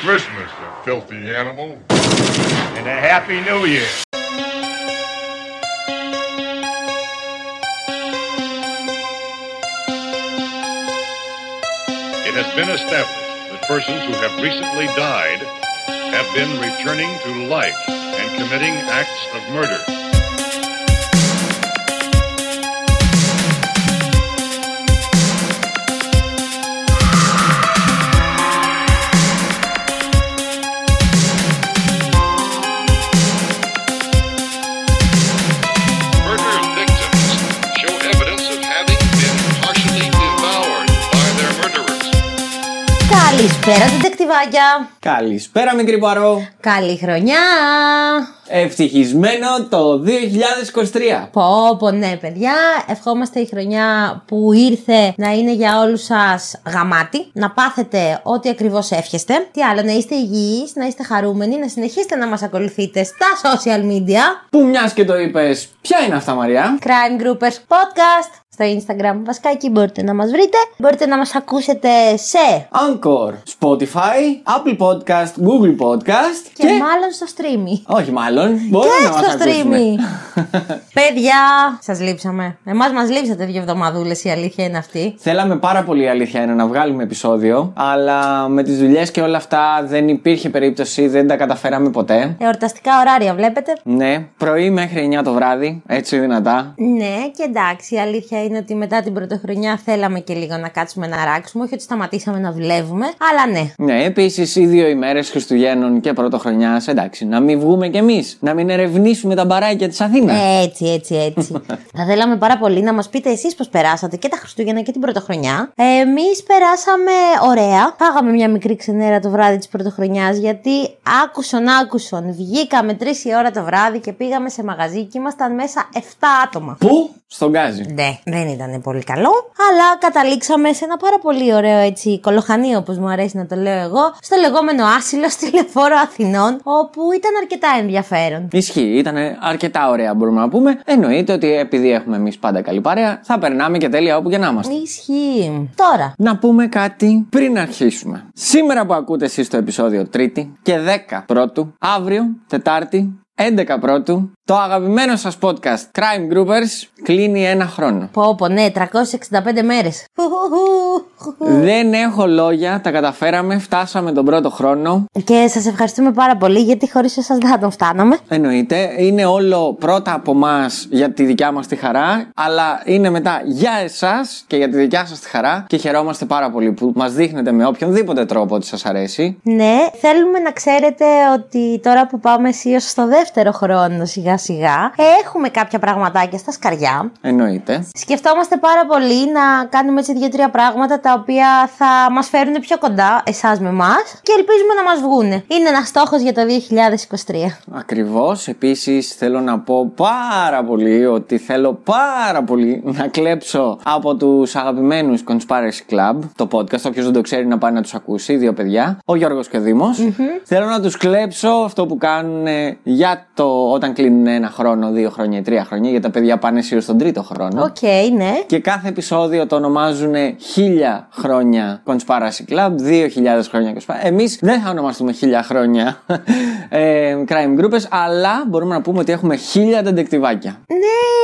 Christmas, you filthy animal. And a Happy New Year. It has been established that persons who have recently died have been returning to life and committing acts of murder. Καλησπέρα, τετεκτιβάκια. Καλησπέρα μικρή παρό. Καλή χρονιά. Ευτυχισμένο το 2023. Πω, πω, ναι, παιδιά. Ευχόμαστε η χρονιά που ήρθε να είναι για όλους σας γαμάτι. Να πάθετε ό,τι ακριβώς εύχεστε. Τι άλλο, να είστε υγιείς, να είστε χαρούμενοι, να συνεχίσετε να μας ακολουθείτε στα social media. Που μιας και το είπες, ποια είναι αυτά, Μαριά. Crime Groupers Podcast στο Instagram. Βασικά εκεί μπορείτε να μας βρείτε. Μπορείτε να μας ακούσετε σε... Anchor, Spotify, Apple Podcast, Google Podcast Και, μάλλον στο streamy. Όχι μάλλον, μπορεί Και να μας στο ακούσουμε. streamy. Παιδιά, σας λείψαμε. Εμάς μας λείψατε δύο εβδομαδούλες, η αλήθεια είναι αυτή. Θέλαμε πάρα πολύ η αλήθεια είναι να βγάλουμε επεισόδιο, αλλά με τις δουλειές και όλα αυτά δεν υπήρχε περίπτωση, δεν τα καταφέραμε ποτέ. Εορταστικά ωράρια βλέπετε. Ναι, πρωί μέχρι 9 το βράδυ, έτσι δυνατά. Ναι, και εντάξει, η αλήθεια είναι ότι μετά την πρωτοχρονιά θέλαμε και λίγο να κάτσουμε να ράξουμε. Όχι ότι σταματήσαμε να δουλεύουμε, αλλά ναι. Ναι, επίσης οι δύο ημέρες Χριστουγέννων και Πρωτοχρονιά, εντάξει, να μην βγούμε κι εμείς, να μην ερευνήσουμε τα μπαράκια της Αθήνας. Έτσι, έτσι, έτσι. Θα θέλαμε πάρα πολύ να μας πείτε εσείς πώς περάσατε και τα Χριστούγεννα και την Πρωτοχρονιά. Εμείς περάσαμε ωραία. Φάγαμε μια μικρή ξενέρα το βράδυ της Πρωτοχρονιά γιατί άκουσον, άκουσον. Βγήκαμε 3 η ώρα το βράδυ και πήγαμε σε μαγαζί και ήμασταν μέσα 7 άτομα. Πού; Στον Γκάζι. Ναι, δεν ήταν πολύ καλό, αλλά καταλήξαμε σε ένα πάρα πολύ ωραίο έτσι κολοχανίο, όπως μου αρέσει να το λέω εγώ, στο λεγόμενο άσυλο στη Λεφόρο Αθηνών, όπου ήταν αρκετά ενδιαφέρον. Ισχύει, ήταν αρκετά ωραία μπορούμε να πούμε. Εννοείται ότι επειδή έχουμε εμείς πάντα καλή παρέα, θα περνάμε και τέλεια όπου και να είμαστε. Ισχύει. Τώρα, Να πούμε κάτι πριν αρχίσουμε. Σήμερα που ακούτε εσείς το επεισόδιο Τρίτη και 10 Πρώτου, αύριο, Τετάρτη, 11 Πρώτου, το αγαπημένο σας podcast Crime Groupers κλείνει ένα χρόνο. πω πω ναι, 365 μέρες. Δεν έχω λόγια, τα καταφέραμε, φτάσαμε τον πρώτο χρόνο. Και σας ευχαριστούμε πάρα πολύ γιατί χωρίς εσάς δεν θα τον φτάναμε. Εννοείται, είναι όλο πρώτα από εμάς για τη δικιά μας τη χαρά, αλλά είναι μετά για εσάς και για τη δικιά σας τη χαρά και χαιρόμαστε πάρα πολύ που μας δείχνετε με οποιονδήποτε τρόπο ότι σας αρέσει. Ναι, θέλουμε να ξέρετε ότι τώρα που πάμε αισίως στο δεύτερο χρόνο σιγά σιγά, έχουμε κάποια πραγματάκια στα σκαριά. Εννοείται. Σκεφτόμαστε πάρα πολύ να κάνουμε έτσι δύο-τρία πράγματα τα οποία θα μας φέρουν πιο κοντά εσάς με εμάς και ελπίζουμε να μας βγούνε. Είναι ένας στόχος για το 2023. Ακριβώς. Επίσης θέλω να πω πάρα πολύ ότι θέλω πάρα πολύ να κλέψω από τους αγαπημένους Conspiracy Club, το podcast, όποιος δεν το ξέρει να πάει να τους ακούσει, δύο παιδιά, ο Γιώργος και ο δημος Θέλω να τους κλέψω αυτό που κάνουν ε, για το όταν κλείνουν ένα χρόνο, δύο χρόνια ή τρία χρόνια, γιατί τα παιδιά πάνε αισίως στον τρίτο χρόνο. Οκ, ναι. Και κάθε επεισόδιο το ονομάζουν χίλια χρόνια Conspiracy Club, 2000 χρόνια Conspiracy. Εμείς δεν θα ονομαστούμε χίλια χρόνια ε, Crime Groupers, αλλά μπορούμε να πούμε ότι έχουμε χίλια ντετεκτιβάκια. Ναι!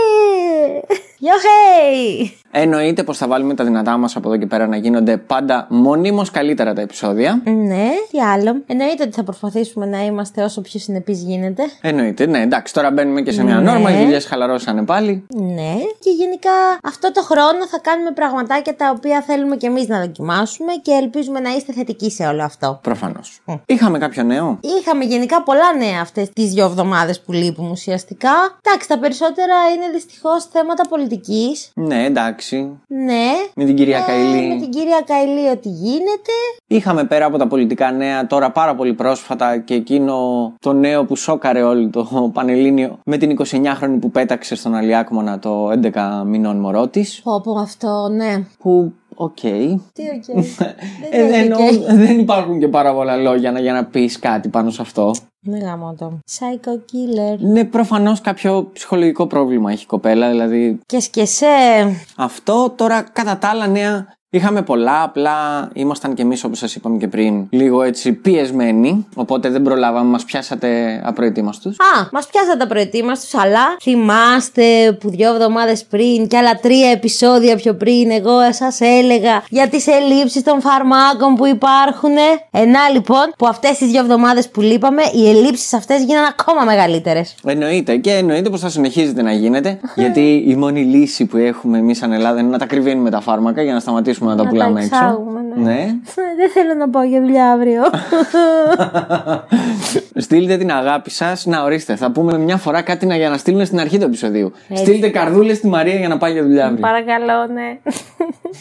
Yo hey! Εννοείται πως θα βάλουμε τα δυνατά μας από εδώ και πέρα να γίνονται πάντα μονίμως καλύτερα τα επεισόδια. Ναι, τι άλλο. Εννοείται ότι θα προσπαθήσουμε να είμαστε όσο πιο συνεπείς γίνεται. Εννοείται, ναι, εντάξει, τώρα μπαίνουμε και σε μια Ναι. νόρμα, οι δουλειές χαλαρώσανε πάλι. Ναι, και γενικά αυτό το χρόνο θα κάνουμε πραγματάκια τα οποία θέλουμε και εμείς να δοκιμάσουμε και ελπίζουμε να είστε θετικοί σε όλο αυτό. Προφανώς. Είχαμε κάποιο νέο; Είχαμε γενικά πολλά νέα αυτές τις δύο εβδομάδες που λείπουμε ουσιαστικά. Εντάξει, τα περισσότερα είναι δυστυχώς θέματα πολιτικής. Ναι, εντάξει. Ναι. Με την κυρία Ε, Καηλή. με την κυρία Καηλή ότι γίνεται. Είχαμε πέρα από τα πολιτικά νέα τώρα πάρα πολύ πρόσφατα και εκείνο το νέο που σόκαρε όλο το Πανελλήνιο με την 29χρονη που πέταξε στον Αλιάκμονα το 11 μηνών μωρό της. Πω πω αυτό, ναι. Που, οκ. Τι οκ. Ε, Δεν είναι εννοώ, οκ. δεν υπάρχουν και πάρα πολλά λόγια να- για να πεις κάτι πάνω σε αυτό. Ναι, γάμα το. Psycho killer. Ναι, προφανώς κάποιο ψυχολογικό πρόβλημα έχει η κοπέλα. Δηλαδή, Και σκεσέ. αυτό τώρα κατά τα άλλα νέα Είχαμε πολλά, απλά ήμασταν κι εμείς, όπως σας είπαμε και πριν, λίγο έτσι πιεσμένοι. Οπότε δεν προλάβαμε, μας πιάσατε απροετοίμαστου. Α, μας πιάσατε προετοίμαστου, αλλά θυμάστε που δύο εβδομάδες πριν και άλλα τρία επεισόδια πιο πριν, εγώ σας έλεγα για τις ελλείψεις των φαρμάκων που υπάρχουν. Ενά λοιπόν, που αυτές τις δύο εβδομάδες που λείπαμε, οι ελλείψεις αυτές γίνανε ακόμα μεγαλύτερες. Εννοείται και εννοείται πως θα συνεχίζετε να γίνεται. γιατί η μόνη λύση που έχουμε εμείς σαν Ελλάδα είναι να τα κρυβαίνουμε τα φάρμακα για να σταματήσουμε να τα Να πουλάμε τα έξω. εξάγουμε, ναι. ναι. Δεν θέλω να πάω για δουλειά αύριο. Στείλτε την αγάπη σας. Να ορίστε, θα πούμε μια φορά κάτι να, για να στείλουμε στην αρχή του επεισοδίου. Έτσι. Στείλτε καρδούλες στη Μαρία για να πάει για δουλειά αύριο. Παρακαλώ, ναι.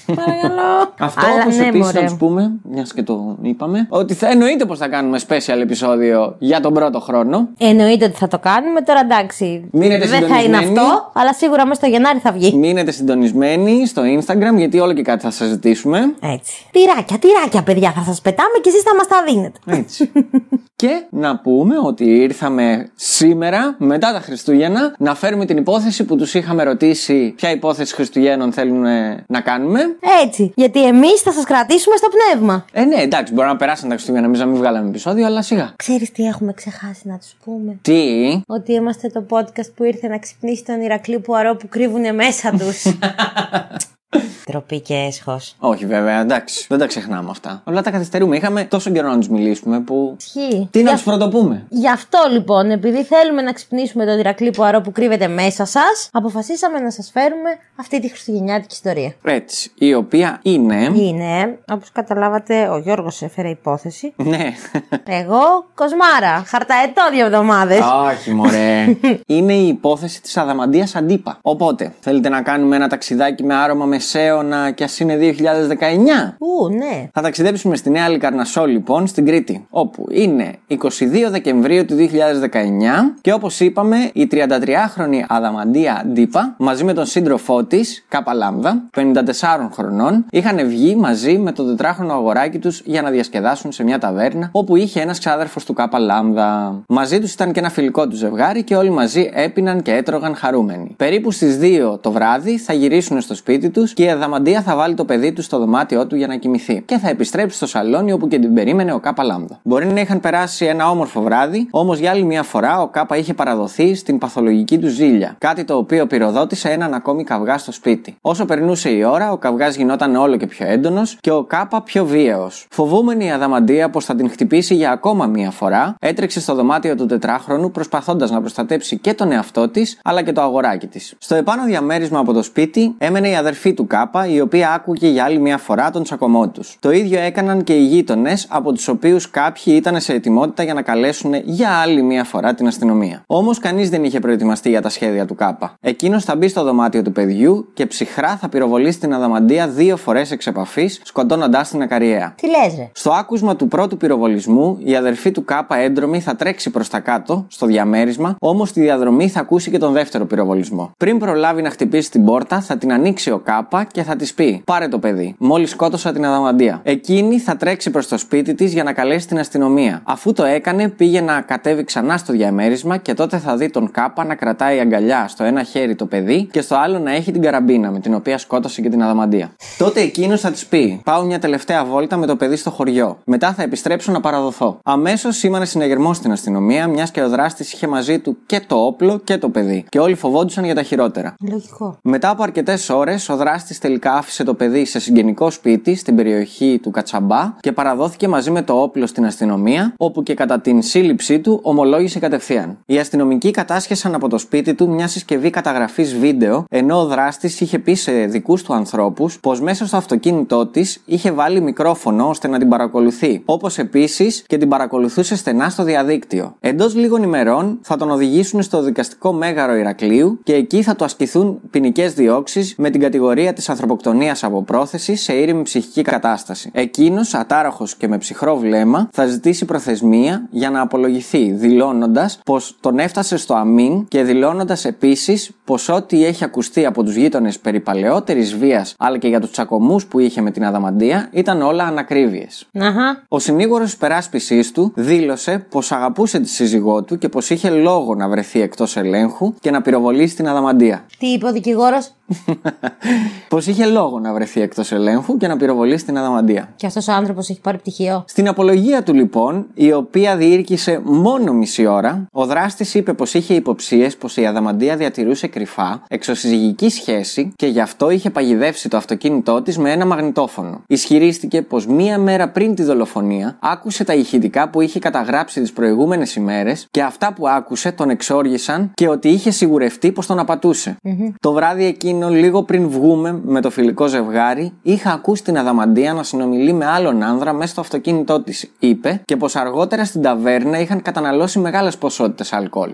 Παρακαλώ. Αυτό Αλλά όπως ναι, επίσης μωρέ. να τους πούμε, μιας και το είπαμε, ότι θα εννοείται πως θα κάνουμε special επεισόδιο για τον πρώτο χρόνο. Εννοείται ότι θα το κάνουμε. Τώρα εντάξει. Μείνετε Δεν θα είναι συντονισμένοι. αυτό, αλλά σίγουρα μέσα στο Γενάρη θα βγει. Μείνετε συντονισμένοι στο Instagram γιατί όλο και κάτι θα σας ζητήσουμε. Έτσι. Τυράκια, τυράκια, παιδιά, θα σας πετάμε και εσείς θα μας τα δίνετε. Έτσι. και να πούμε ότι ήρθαμε σήμερα, μετά τα Χριστούγεννα, να φέρουμε την υπόθεση που τους είχαμε ρωτήσει ποια υπόθεση Χριστουγέννων θέλουν ε, να κάνουμε. Έτσι. Γιατί εμείς θα σας κρατήσουμε στο πνεύμα. Ε, ναι, εντάξει, μπορεί να περάσουν τα Χριστούγεννα, εμείς να μην βγάλαμε επεισόδιο, αλλά σιγά. Ξέρεις τι έχουμε ξεχάσει να τους πούμε; Τι; Ότι είμαστε το podcast που ήρθε να ξυπνήσει τον Ηρακλή Πουαρό που κρύβουνε μέσα τους. Τροπή και έσχο. Όχι, βέβαια, εντάξει, δεν τα ξεχνάμε αυτά. Όλα τα καθυστερούμε. Είχαμε τόσο καιρό να τους μιλήσουμε που. Ισχύει. Τι να Γι' τους πρωτοπούμε. Γι' αυτό λοιπόν, επειδή θέλουμε να ξυπνήσουμε τον Ηρακλή Πουαρό που κρύβεται μέσα σας, αποφασίσαμε να σας φέρουμε αυτή τη χριστουγεννιάτικη ιστορία. Έτσι, η οποία είναι. Είναι, όπως καταλάβατε, ο Γιώργος έφερε υπόθεση. Ναι. Εγώ, Κοσμάρα. Χαρταετό δύο εβδομάδες. Όχι, μωρέ. είναι η υπόθεση της Αδαμαντίας Αντίπα. Οπότε, θέλετε να κάνουμε ένα ταξιδάκι με άρωμα μεσαίωνα και ας είναι 2019. Ού, ναι. Θα ταξιδέψουμε στη Νέα Λικαρνασό λοιπόν στην Κρήτη, όπου είναι 22 Δεκεμβρίου του 2019 και όπως είπαμε η 33χρονη Αδαμαντία Ντίπα μαζί με τον σύντροφό της, Κάπα Λάμδα, 54 χρονών, είχαν βγει μαζί με το τετράχρονο αγοράκι τους για να διασκεδάσουν σε μια ταβέρνα όπου είχε ένας ξάδερφος του Κάπα Λάμδα. Μαζί τους ήταν και ένα φιλικό του ζευγάρι και όλοι μαζί έπιναν και έτρωγαν χαρούμενοι. Περίπου στις 2 το βράδυ θα γυρίσουν στο σπίτι τους και η Αδαμαντία θα βάλει το παιδί του στο δωμάτιό του για να κοιμηθεί και θα επιστρέψει στο σαλόνι όπου και την περίμενε ο Κάπα Λάμδα. Μπορεί να είχαν περάσει ένα όμορφο βράδυ, όμως για άλλη μια φορά ο Κάπα είχε παραδοθεί στην παθολογική του ζήλια, κάτι το οποίο πυροδότησε έναν ακόμη καυγά στο σπίτι. Όσο περνούσε η ώρα, ο καυγάς γινόταν όλο και πιο έντονος και ο Κάπα πιο βίαιος. Φοβούμενη η Αδαμαντία πως θα την χτυπήσει για ακόμα μια φορά, έτρεξε στο δωμάτιο του τετράχρονου προσπαθώντας να προστατέψει και τον εαυτό της αλλά και το αγοράκι της. Στο επάνω διαμέρισμα από το σπίτι έμενε η αδερφή του Κάπα, η οποία άκουγε για άλλη μια φορά τον τσακωμό τους. Το ίδιο έκαναν και οι γείτονες, από τους οποίους κάποιοι ήταν σε ετοιμότητα για να καλέσουν για άλλη μια φορά την αστυνομία. Όμως κανείς δεν είχε προετοιμαστεί για τα σχέδια του Κάπα. Εκείνος θα μπει στο δωμάτιο του παιδιού και ψυχρά θα πυροβολήσει την αδαμαντία δύο φορές εξ επαφής, σκοτώνοντάς την ακαριέα. Τι λε, ρε. Στο άκουσμα του πρώτου πυροβολισμού, η αδερφή του Κάπα έντρομη θα τρέξει προς τα κάτω, στο διαμέρισμα, όμως στη διαδρομή θα ακούσει και τον δεύτερο πυροβολισμό. Πριν προλάβει να χτυπήσει την πόρτα, θα την ανοίξει ο Κάπα και θα της πει: Πάρε το παιδί, μόλις σκότωσα την αδαμαντία. Εκείνη θα τρέξει προς το σπίτι της για να καλέσει την αστυνομία. Αφού το έκανε, πήγε να κατέβει ξανά στο διαμέρισμα και τότε θα δει τον Κάπα να κρατάει αγκαλιά στο ένα χέρι το παιδί και στο άλλο να έχει την καραμπίνα με την οποία σκότωσε και την αδαμαντία. Τότε εκείνος θα της πει: Πάω μια τελευταία βόλτα με το παιδί στο χωριό. Μετά θα επιστρέψω να παραδοθώ. Αμέσως σήμανε συνεγερμό στην αστυνομία, μιας και ο δράστης είχε μαζί του και το όπλο και το παιδί. Και όλοι φοβόντουσαν για τα χειρότερα. Λογικό. Μετά από αρκετές ώρες, ο δράστης τελικά άφησε το παιδί σε συγγενικό σπίτι στην περιοχή του Κατσαμπά και παραδόθηκε μαζί με το όπλο στην αστυνομία, όπου και κατά την σύλληψή του ομολόγησε κατευθείαν. Οι αστυνομικοί κατάσχεσαν από το σπίτι του μια συσκευή καταγραφής βίντεο, ενώ ο δράστης είχε πει σε δικούς του ανθρώπους πως μέσα στο αυτοκίνητό της είχε βάλει μικρόφωνο ώστε να την παρακολουθεί, όπως επίσης και την παρακολουθούσε στενά στο διαδίκτυο. Εντός λίγων ημερών θα τον οδηγήσουν στο δικαστικό μέγαρο Ηρακλείου και εκεί θα του ασκηθούν ποινικές διώξεις με την κατηγορία της ανθρωποκτονίας από πρόθεση σε ήρεμη ψυχική κατάσταση. Εκείνος, ατάραχος και με ψυχρό βλέμμα, θα ζητήσει προθεσμία για να απολογηθεί, δηλώνοντας πως τον έφτασε στο αμήν και δηλώνοντας επίσης πως ό,τι έχει ακουστεί από τους γείτονες περί παλαιότερης βίας αλλά και για τους τσακωμούς που είχε με την Αδαμαντία ήταν όλα ανακρίβειες. Αχα. Ο συνήγορος υπεράσπιση του δήλωσε πως αγαπούσε τη σύζυγό του και πως είχε λόγο να βρεθεί εκτός ελέγχου και να πυροβολήσει την Αδαμαντία. Τι είπε ο δικηγόρος, Πως είχε λόγο να βρεθεί εκτός ελέγχου και να πυροβολήσει την αδαμαντία. Και αυτός ο άνθρωπος έχει πάρει πτυχίο. Στην απολογία του λοιπόν, η οποία διήρκησε μόνο μισή ώρα, ο δράστης είπε πως είχε υποψίες πως η Αδαμαντία διατηρούσε κρυφά εξωσυζυγική σχέση και γι' αυτό είχε παγιδεύσει το αυτοκίνητό της με ένα μαγνητόφωνο. Ισχυρίστηκε πως μία μέρα πριν τη δολοφονία άκουσε τα ηχητικά που είχε καταγράψει τις προηγούμενες ημέρες και αυτά που άκουσε τον εξόργησαν και ότι είχε σιγουρευτεί πως τον απατουσε Το βράδυ εκείνο, λίγο πριν βγούμε με το φιλικό ζευγάρι, είχα ακούσει την Αδαμαντία να συνομιλεί με άλλον άνδρα μέσα στο αυτοκίνητό της, είπε, και πως αργότερα στην ταβέρνα είχαν καταναλώσει μεγάλες ποσότητες αλκοόλ.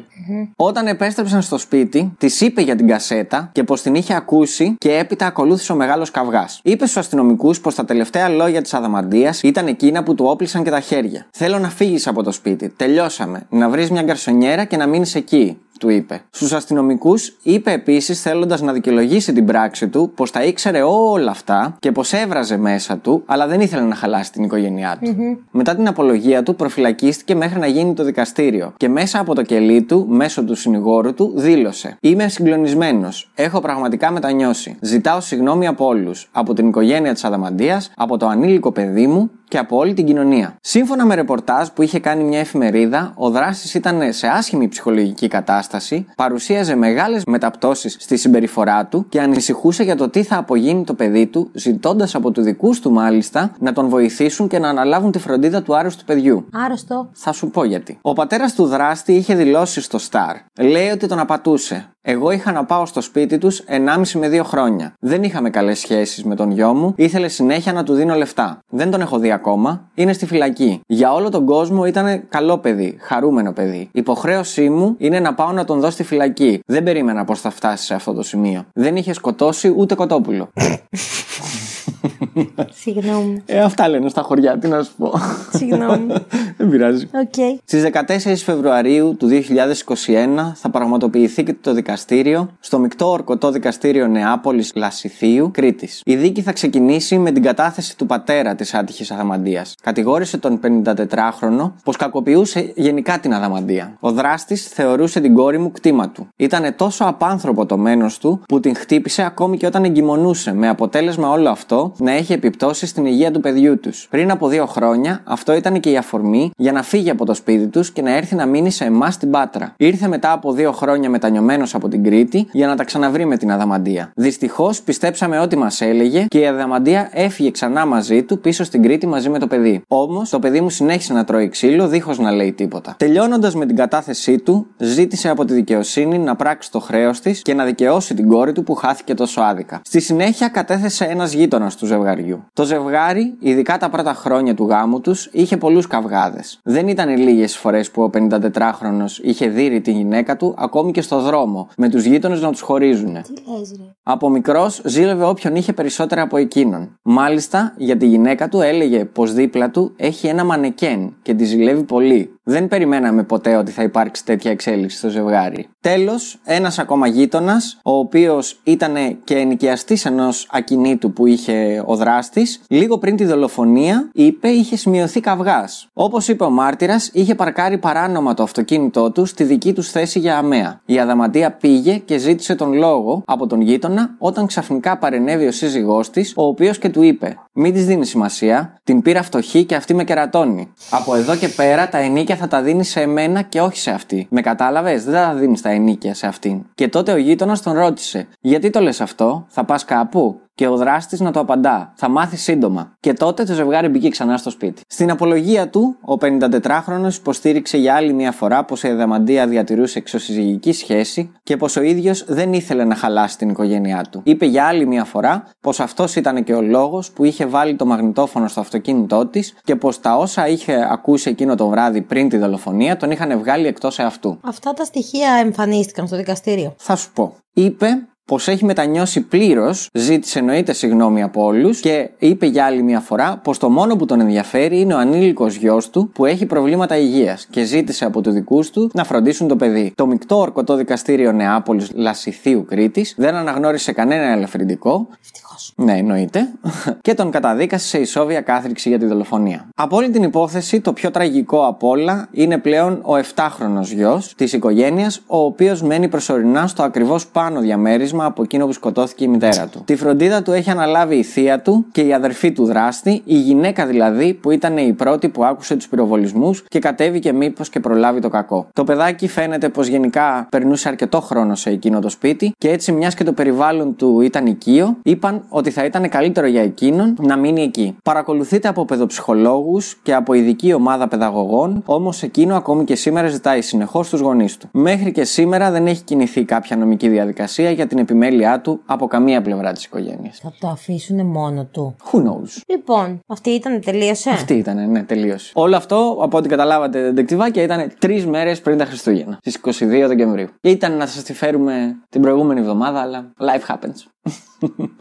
Όταν επέστρεψαν στο σπίτι, της είπε για την κασέτα και πως την είχε ακούσει και έπειτα ακολούθησε ο μεγάλος καυγάς. Είπε στους αστυνομικούς πως τα τελευταία λόγια της Αδαμαντίας ήταν εκείνα που του όπλησαν και τα χέρια. Θέλω να φύγεις από το σπίτι. Τελειώσαμε. Να βρεις μια γκαρσονιέρα και να μείνεις εκεί του είπε. Στους αστυνομικούς είπε επίσης, θέλοντας να δικαιολογήσει την πράξη του, πως τα ήξερε όλα αυτά και πως έβραζε μέσα του, αλλά δεν ήθελε να χαλάσει την οικογένειά του. Μετά την απολογία του, προφυλακίστηκε μέχρι να γίνει το δικαστήριο και μέσα από το κελί του, μέσω του συνηγόρου του, δήλωσε: Είμαι συγκλονισμένος. Έχω πραγματικά μετανιώσει. Ζητάω συγγνώμη από όλους. Από την οικογένεια της Αδαμαντίας, από το ανήλικο παιδί μου και από όλη την κοινωνία. Σύμφωνα με ρεπορτάζ που είχε κάνει μια εφημερίδα, ο δράστης ήταν σε άσχημη ψυχολογική κατάσταση, παρουσίαζε μεγάλες μεταπτώσεις στη συμπεριφορά του και ανησυχούσε για το τι θα απογίνει το παιδί του, ζητώντας από τους δικούς του μάλιστα να τον βοηθήσουν και να αναλάβουν τη φροντίδα του άρρωστου παιδιού. Άρρωστο. Θα σου πω γιατί. Ο πατέρας του δράστη είχε δηλώσει στο Star. Λέει ότι τον απατούσε. Εγώ είχα να πάω στο σπίτι τους 1,5 με 2 χρόνια. Δεν είχαμε καλές σχέσεις με τον γιο μου, ήθελε συνέχεια να του δίνω λεφτά. Δεν τον έχω δει ακόμα, είναι στη φυλακή. Για όλο τον κόσμο ήταν καλό παιδί, χαρούμενο παιδί. Υποχρέωσή μου είναι να πάω να τον δω στη φυλακή. Δεν περίμενα πως θα φτάσει σε αυτό το σημείο. Δεν είχε σκοτώσει ούτε κοτόπουλο. Συγγνώμη. Ε, αυτά λένε στα χωριά, τι να σου πω. Συγγνώμη. Δεν πειράζει. Οκ. Στις 14 Φεβρουαρίου του 2021 θα πραγματοποιηθεί και το δικαστήριο στο μεικτό ορκωτό δικαστήριο Νεάπολης Λασιθίου, Κρήτης. Η δίκη θα ξεκινήσει με την κατάθεση του πατέρα της άτυχης Αδαμαντίας. Κατηγόρησε τον 54χρονο πως κακοποιούσε γενικά την Αδαμαντία. Ο δράστης θεωρούσε την κόρη μου κτήμα του. Ήταν τόσο απάνθρωπο το μένος του που την χτύπησε ακόμη και όταν εγκυμονούσε, με αποτέλεσμα όλο αυτό να έχει επιπτώσεις στην υγεία του παιδιού τους. Πριν από δύο χρόνια, αυτό ήταν και η αφορμή για να φύγει από το σπίτι τους και να έρθει να μείνει σε εμάς στην Πάτρα. Ήρθε μετά από δύο χρόνια μετανιωμένος από την Κρήτη για να τα ξαναβρει με την Αδαμαντία. Δυστυχώς πιστέψαμε ό,τι μας έλεγε και η Αδαμαντία έφυγε ξανά μαζί του πίσω στην Κρήτη μαζί με το παιδί. Όμως το παιδί μου συνέχισε να τρώει ξύλο δίχως να λέει τίποτα. Τελειώνοντας με την κατάθεσή του, ζήτησε από τη δικαιοσύνη να πράξει το χρέος της και να δικαιώσει την κόρη του που χάθηκε τόσο άδικα. Στη συνέχεια κατέθεσε ένας γείτονας του ζευγαριού. Το ζευγάρι, ειδικά τα πρώτα χρόνια του γάμου τους, είχε πολλούς καυγάδες. Δεν ήταν λίγες φορές που ο 54χρονο είχε δει τη γυναίκα του ακόμη και στο δρόμο, με τους γείτονες να τους χωρίζουν. Τι λες ρε; Από μικρός ζήλευε όποιον είχε περισσότερα από εκείνον. Μάλιστα, για τη γυναίκα του έλεγε πως δίπλα του έχει ένα μανεκέν και τη ζηλεύει πολύ. Δεν περιμέναμε ποτέ ότι θα υπάρξει τέτοια εξέλιξη στο ζευγάρι. Τέλος, ένας ακόμα γείτονας, ο οποίος ήταν και ενοικιαστής ενός ακινήτου που είχε ο δράστης, λίγο πριν τη δολοφονία, είπε είχε σημειωθεί καυγάς. Όπως είπε ο μάρτυρας, είχε παρκάρει παράνομα το αυτοκίνητό του στη δική τους θέση για αμαία. Η Αδαμαντία πήγε και ζήτησε τον λόγο από τον γείτονα όταν ξαφνικά παρενέβη ο σύζυγός της, ο οποίος και του είπε: Μην της δίνεις σημασία, την πήρα φτωχή και αυτή με κερατώνει. Από εδώ και πέρα τα ενίκια θα τα δίνεις σε εμένα και όχι σε αυτή. Με κατάλαβες, δεν θα τα δίνεις τα ενίκια σε αυτήν. Και τότε ο γείτονας τον ρώτησε: Γιατί το λες αυτό, θα πας κάπου; Και ο δράστης να το απαντά: Θα μάθει σύντομα. Και τότε το ζευγάρι μπήκε ξανά στο σπίτι. Στην απολογία του, ο 54χρονο υποστήριξε για άλλη μια φορά πως η Αδαμαντία διατηρούσε εξωσυζυγική σχέση και πως ο ίδιος δεν ήθελε να χαλάσει την οικογένειά του. Είπε για άλλη μια φορά πως αυτός ήταν και ο λόγος που είχε βάλει το μαγνητόφωνο στο αυτοκίνητό της και πως τα όσα είχε ακούσει εκείνο το βράδυ πριν τη δολοφονία τον είχαν βγάλει εκτός εαυτού. Αυτά τα στοιχεία εμφανίστηκαν στο δικαστήριο. Θα σου πω. Είπε πως έχει μετανιώσει πλήρως, ζήτησε εννοείται συγγνώμη από όλους και είπε για άλλη μια φορά πως το μόνο που τον ενδιαφέρει είναι ο ανήλικος γιος του που έχει προβλήματα υγείας και ζήτησε από τους δικούς του να φροντίσουν το παιδί. Το μεικτό ορκωτό δικαστήριο Νεάπολης Λασιθίου Κρήτης δεν αναγνώρισε κανένα ελαφρυντικό Ευτυχώ. Ναι, εννοείται. και τον καταδίκασε σε ισόβια κάθριξη για τη δολοφονία. Από όλη την υπόθεση, το πιο τραγικό απ' όλα είναι πλέον ο 7χρονο γιος της οικογένειας, ο οποίος μένει προσωρινά στο ακριβώς πάνω διαμέρισμα από εκείνο που σκοτώθηκε η μητέρα του. Τη φροντίδα του έχει αναλάβει η θεία του και η αδερφή του δράστη, η γυναίκα δηλαδή που ήταν η πρώτη που άκουσε τους πυροβολισμούς και κατέβηκε μήπως και προλάβει το κακό. Το παιδάκι φαίνεται πως γενικά περνούσε αρκετό χρόνο σε εκείνο το σπίτι και έτσι, μιας και το περιβάλλον του ήταν οικείο, είπαν ότι θα ήταν καλύτερο για εκείνον να μείνει εκεί. Παρακολουθείται από παιδοψυχολόγους και από ειδική ομάδα παιδαγωγών, όμως εκείνο ακόμη και σήμερα ζητάει συνεχώς τους γονείς του. Μέχρι και σήμερα δεν έχει κινηθεί κάποια νομική διαδικασία για την επιμέλειά του από καμία πλευρά της οικογένειας. Θα το αφήσουν μόνο του. Who knows; Λοιπόν, αυτή ήταν, τελείωσε; Αυτή ήταν, ναι, τελείωσε. Όλο αυτό, από ό,τι καταλάβατε, δεντεκτιβάκια, ήταν τρεις μέρες πριν τα Χριστούγεννα, στις 22 Δεκεμβρίου. Ήταν να σας τη φέρουμε την προηγούμενη εβδομάδα, αλλά life happens.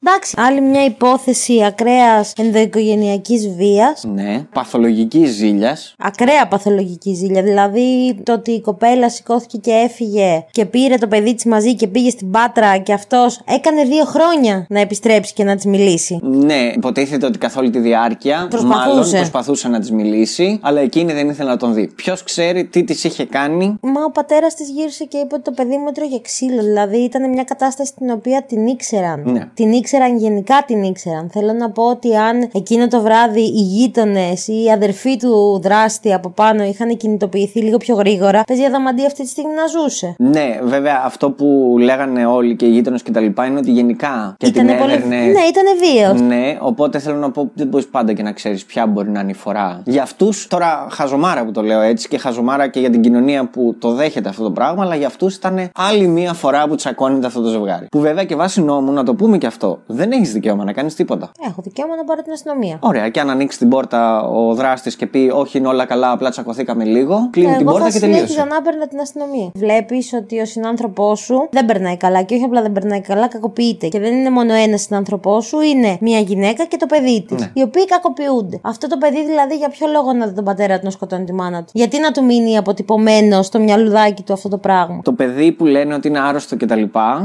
Εντάξει, άλλη μια υπόθεση ακραίας ενδοοικογενειακής βίας. Ναι, παθολογικής ζήλιας. Ακραία παθολογική ζήλια. Δηλαδή το ότι η κοπέλα σηκώθηκε και έφυγε και πήρε το παιδί της μαζί και πήγε στην πάτρα και αυτός έκανε δύο χρόνια να επιστρέψει και να της μιλήσει. Ναι, υποτίθεται ότι καθ' όλη τη διάρκεια Προσπαθούσε. μάλλον προσπαθούσε να της μιλήσει, αλλά εκείνη δεν ήθελε να τον δει. Ποιος ξέρει τι της είχε κάνει; Μα ο πατέρας της γύρισε και είπε ότι το παιδί μου έτρωγε ξύλο. Δηλαδή ήταν μια κατάσταση την οποία την ήξεραν. Ναι. Την ήξεραν, γενικά την ήξεραν. Θέλω να πω ότι αν εκείνο το βράδυ οι γείτονες ή οι αδερφοί του δράστη από πάνω είχαν κινητοποιηθεί λίγο πιο γρήγορα, παίζει αδαμαντή αυτή τη στιγμή να ζούσε. Ναι, βέβαια αυτό που λέγανε όλοι και οι γείτονες και τα λοιπά είναι ότι γενικά και Ήτανε την πολύ- έδερνε. Ναι, ήταν βίαιος. Ναι, οπότε θέλω να πω δεν μπορείς πάντα και να ξέρεις ποια μπορεί να είναι η φορά. Για αυτούς, τώρα χαζομάρα που το λέω έτσι και χαζομάρα και για την κοινωνία που το δέχεται αυτό το πράγμα, αλλά για αυτούς ήταν άλλη μία φορά που τσακώνεται αυτό το ζευγάρι. Που βέβαια και βάσει νόμου, να το πούμε και αυτό, δεν έχεις δικαίωμα να κάνεις τίποτα. Έχω δικαίωμα να πάρω την αστυνομία. Ωραία, και αν ανοίξει την πόρτα ο δράστης και πει Όχι, είναι όλα καλά, απλά τσακωθήκαμε λίγο, κλείνει την Εγώ πόρτα θα και συνέχιζα τελείωσε. να έπαιρνα την αστυνομία. Βλέπεις ότι ο συνάνθρωπός σου δεν περνάει καλά και όχι απλά δεν περνάει καλά, κακοποιείται. Και δεν είναι μόνο ένας συνάνθρωπός σου, είναι μια γυναίκα και το παιδί της. Ναι. Οι οποίοι κακοποιούνται. Αυτό το παιδί δηλαδή για ποιο λόγο να δει τον πατέρα του να σκοτώνει τη μάνα του; Γιατί να του μείνει αποτυπωμένο στο μυαλουδάκι του αυτό το πράγμα; Το παιδί που λένε ότι είναι άρρωστο κτλ.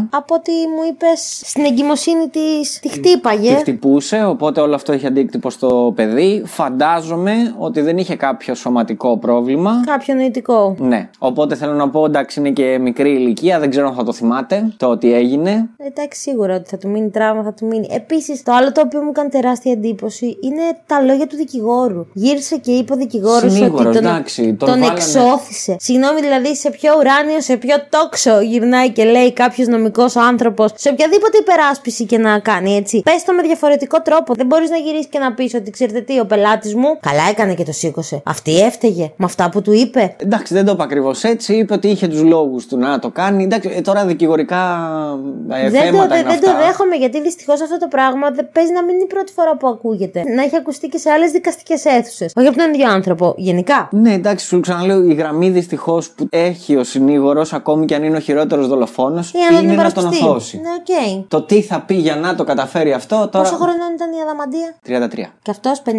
Από ό,τι μου είπες, στην εγκυμοσύνη τη τη χτύπαγε. Τη χτυπούσε, οπότε όλο αυτό είχε αντίκτυπο στο παιδί. Φαντάζομαι ότι δεν είχε κάποιο σωματικό πρόβλημα. Κάποιο νοητικό. Ναι. Οπότε θέλω να πω, εντάξει, είναι και μικρή ηλικία, δεν ξέρω αν θα το θυμάται το ότι έγινε. Εντάξει, σίγουρα ότι θα του μείνει τραύμα, θα του μείνει. Επίσης, το άλλο το οποίο μου έκανε τεράστια εντύπωση είναι τα λόγια του δικηγόρου. Γύρισε και είπε ο δικηγόρος ότι Συνήγορος, τον, εντάξει, τον τον βάλανε- εξώθησε. Συγγνώμη, δηλαδή, σε ποιο ουράνιο, σε ποιο τόξο γυρνάει και λέει κάποιος νομικός άνθρωπος, σε οποιαδήποτε υπεράσπιση και να κάνει, έτσι. Πες το με διαφορετικό τρόπο. Δεν μπορείς να γυρίσεις και να πεις ότι ξέρετε τι, ο πελάτης μου καλά έκανε και το σήκωσε. Αυτή έφταιγε με αυτά που του είπε. Εντάξει, δεν το είπα ακριβώς έτσι. Είπε ότι είχε τους λόγους του να το κάνει. Εντάξει, ε, τώρα δικηγορικά ε, δεν, το, θέματα δε- είναι δεν το αυτά. δέχομαι γιατί δυστυχώς αυτό το πράγμα δεν παίζει να μην είναι η πρώτη φορά που ακούγεται. Να έχει ακουστεί και σε άλλες δικαστικές αίθουσες. Όχι από τον ίδιο άνθρωπο. Γενικά. Ναι, εντάξει, σου ξαναλέω, η γραμμή δυστυχώς που έχει ο συνήγορος, ακόμη και αν είναι ο χειρότερος δολοφόνος, Ή αν είναι τον να τον υπερασπιστεί. αθώσει. Ναι, οκ. Το τι θα πει για να το καταφέρει αυτό τώρα. Πόσο χρονών ήταν η Αδαμαντία; 33. Και αυτός 53.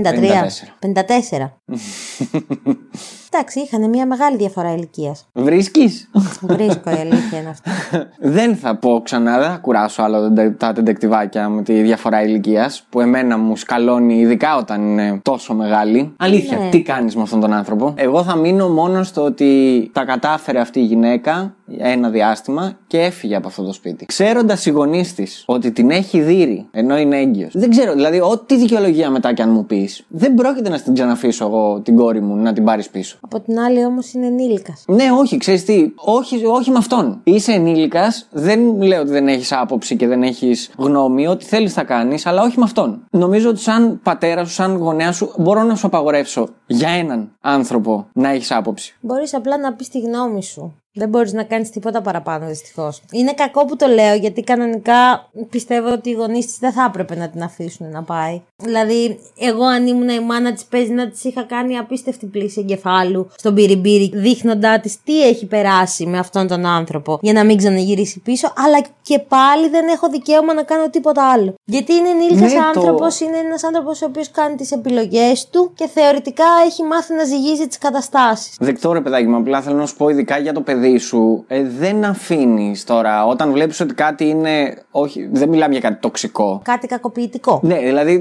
54. Εντάξει, είχαν μια μεγάλη διαφορά ηλικίας. Βρίσκεις; Βρίσκω η αλήθεια είναι αυτή. δεν θα πω ξανά, δεν θα κουράσω άλλο τα- τα ντετεκτιβάκια με τη διαφορά ηλικίας που εμένα μου σκαλώνει, ειδικά όταν είναι τόσο μεγάλη. Αλήθεια, Ναι. τι κάνεις με αυτόν τον άνθρωπο; Εγώ θα μείνω μόνος στο ότι τα κατάφερε αυτή η γυναίκα ένα διάστημα και έφυγε από αυτό το σπίτι. Ξέροντας οι γονείς της ότι την έχει δει ενώ είναι έγκυος. Δεν ξέρω, δηλαδή, ό,τι δικαιολογία μετά κι αν μου πεις, δεν πρόκειται να την ξαναφήσω εγώ την κόρη μου να την πάρεις πίσω. Από την άλλη όμως είναι ενήλικας. Ναι, όχι, ξέρεις τι. Όχι, όχι με αυτόν. Είσαι ενήλικας, δεν λέω ότι δεν έχεις άποψη και δεν έχεις γνώμη, ό,τι θέλεις θα κάνεις, αλλά όχι με αυτόν. Νομίζω ότι σαν πατέρα σου, σαν γονέα σου, μπορώ να σου απαγορεύσω για έναν άνθρωπο να έχεις άποψη. Μπορείς απλά να πεις τη γνώμη σου. Δεν μπορείς να κάνεις τίποτα παραπάνω, δυστυχώς. Είναι κακό που το λέω, γιατί κανονικά πιστεύω ότι οι γονείς της δεν θα έπρεπε να την αφήσουν να πάει. Δηλαδή, εγώ αν ήμουν η μάνα της, παίζει να της είχα κάνει απίστευτη πλήση εγκεφάλου στον πυριμπύρι, δείχνοντάς της τι έχει περάσει με αυτόν τον άνθρωπο, για να μην ξαναγυρίσει πίσω. Αλλά και πάλι δεν έχω δικαίωμα να κάνω τίποτα άλλο. Γιατί είναι ενήλικας Ναι, το- άνθρωπος, είναι ένας άνθρωπος ο οποίος κάνει τις επιλογές του και θεωρητικά έχει μάθει να ζυγίζει τις καταστάσεις. Δεκτό ρε παιδάκι μου, απλά θέλω να σου πω ειδικά για το παιδί παιδί σου, ε, δεν αφήνεις τώρα. Όταν βλέπεις ότι κάτι είναι. Όχι, δεν μιλάμε για κάτι τοξικό. Κάτι κακοποιητικό. Ναι, δηλαδή,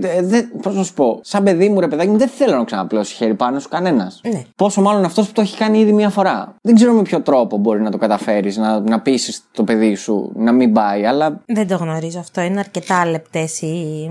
πώς να σου πω, σαν παιδί μου, ρε παιδάκι μου, δεν θέλω να ξαναπλώσει χέρι πάνω σου κανένας. Ναι. Πόσο μάλλον αυτός που το έχει κάνει ήδη μία φορά. Δεν ξέρω με ποιο τρόπο μπορεί να το καταφέρεις, να, να πείσεις το παιδί σου να μην πάει, αλλά. Δεν το γνωρίζω αυτό. Είναι αρκετά λεπτές οι,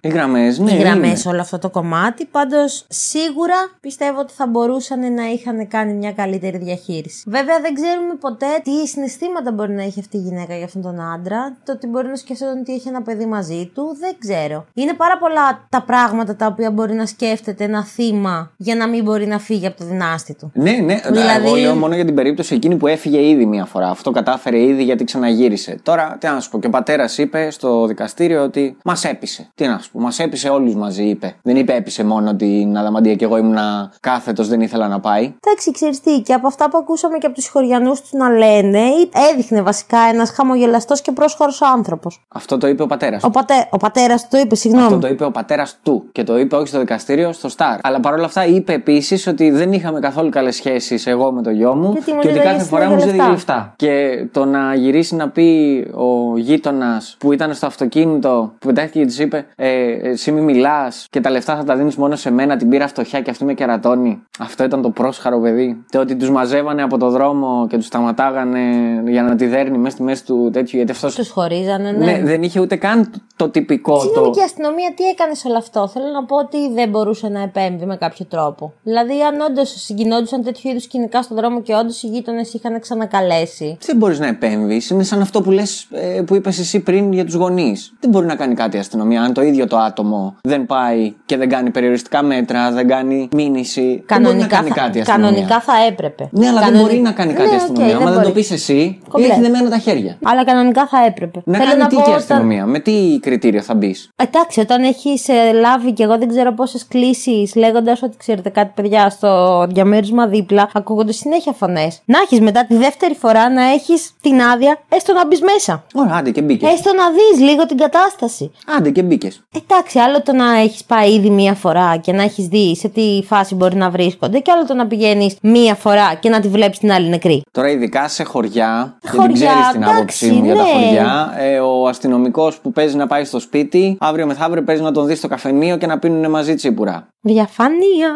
Οι γραμμές, ναι. οι γραμμές είναι. όλο αυτό το κομμάτι. Πάντως, σίγουρα πιστεύω ότι θα μπορούσαν να είχαν κάνει μια καλύτερη διαχείριση. Βέβαια, δεν ξέρουμε ποτέ τι συναισθήματα μπορεί να έχει αυτή η γυναίκα για αυτόν τον άντρα. Το ότι μπορεί να σκεφτόταν ότι έχει ένα παιδί μαζί του, δεν ξέρω. Είναι πάρα πολλά τα πράγματα τα οποία μπορεί να σκέφτεται ένα θύμα για να μην μπορεί να φύγει από το δυνάστη του. Ναι, ναι. Δηλαδή- Εγώ λέω μόνο για την περίπτωση εκείνη που έφυγε ήδη μία φορά. Αυτό κατάφερε ήδη γιατί ξαναγύρισε. Τώρα, τι να σου πω, και ο πατέρας είπε στο δικαστήριο ότι μας έπεισε. Τι να σου πω, μας έπεισε όλους μαζί, είπε. Δεν είπε έπεισε μόνο την Αδαμαντία και εγώ ήμουν κάθετος, δεν ήθελα να πάει. Εντάξει, ξέρεις τι, και από αυτά που ακούσαμε και από τους συγχωριανού του να λένε, ή- έδειχνε βασικά ένας χαμογελαστός και πρόσχορο άνθρωπος. Αυτό το είπε ο πατέρας. Ο, πατέ, ο πατέρας του το είπε, συγγνώμη. Αυτό το είπε ο πατέρας του. Και το είπε όχι στο δικαστήριο, στο Σταρ. Αλλά παρόλα αυτά είπε επίσης ότι δεν είχαμε καθόλου καλές σχέσεις εγώ με το γιο μου Γιατί μου και ότι ζήταγε κάθε φορά μου συνέχεια ζήτηκε λεφτά. λεφτά. Και το να γυρίσει να πει ο γείτονας που ήταν στο αυτοκίνητο που πετάχτηκε και της είπε ε, Εσύ μη μιλάς και τα λεφτά θα τα δίνεις μόνο σε μένα, την πήρα φτωχιά και αυτή με κερατώνει. Αυτό ήταν το πρόσχαρο παιδί. Και ότι τους μαζεύανε από το δρόμο και τους σταματάγανε για να τη δέρνει μέσα στη μέση του τέτοιου γιατί αυτός. Τους χωρίζανε, ναι. Ναι, δεν είχε ούτε καν το, το τυπικό Συγγνώμη το. και η αστυνομία τι έκανες σε όλο αυτό; Θέλω να πω ότι δεν μπορούσε να επέμβει με κάποιο τρόπο. Δηλαδή, αν όντως συγκινόντουσαν τέτοιου είδους σκηνικά στον δρόμο και όντως οι γείτονες είχαν ξανακαλέσει. Δεν μπορείς να επέμβεις. Είναι σαν αυτό που λες, που είπες εσύ πριν για τους γονείς. Δεν μπορεί να κάνει κάτι η αστυνομία. Αν το ίδιο το άτομο δεν πάει και δεν κάνει περιοριστικά μέτρα, δεν κάνει μήνυση. δεν μπορεί να κάνει θα, κάτι η αστυνομία. κανονικά θα έπρεπε. Ναι, αλλά δεν Κανονι- μπορεί να κάνει κάτι Ναι, η οκ, αστυνομία. Άμα δεν το μπορεί. πεις εσύ, Κομπλέ. έχει δεμένα τα χέρια. Αλλά κανονικά θα έπρεπε. Να Θέλω κάνει να τι πω και η όταν- αστυνομία, με τι κριτήριο θα μπεις; Εντάξει, όταν έχεις λάβει και εγώ δεν ξέρω πόσες κλήσεις λέγοντας ότι ξέρετε κάτι, παιδιά, στο διαμέρισμα δίπλα, ακούγονται συνέχεια φωνές. Να έχεις μετά τη δεύτερη φορά να έχεις την άδεια, έστω να μπεις μέσα. Ωραία, άντε και μπήκες. Έστω να δεις λίγο την κατάσταση. Άντε και μπήκες. Εντάξει, άλλο το να έχεις πάει ήδη μία φορά και να έχεις δει σε τι φάση μπορεί να βρίσκονται, και άλλο το να πηγαίνεις μία φορά και να τη βλέπεις την άλλη νεκρή. Τώρα, ειδικά σε χωριά, γιατί Χωριά, ξέρεις την εντάξει, άποψή μου για τα ναι. χωριά, ε, ο αστυνομικός που παίζει να πάει στο σπίτι, αύριο μεθαύριο παίζει να τον δεις στο καφενείο και να πίνουν μαζί τσίπουρα. Διαφάνεια.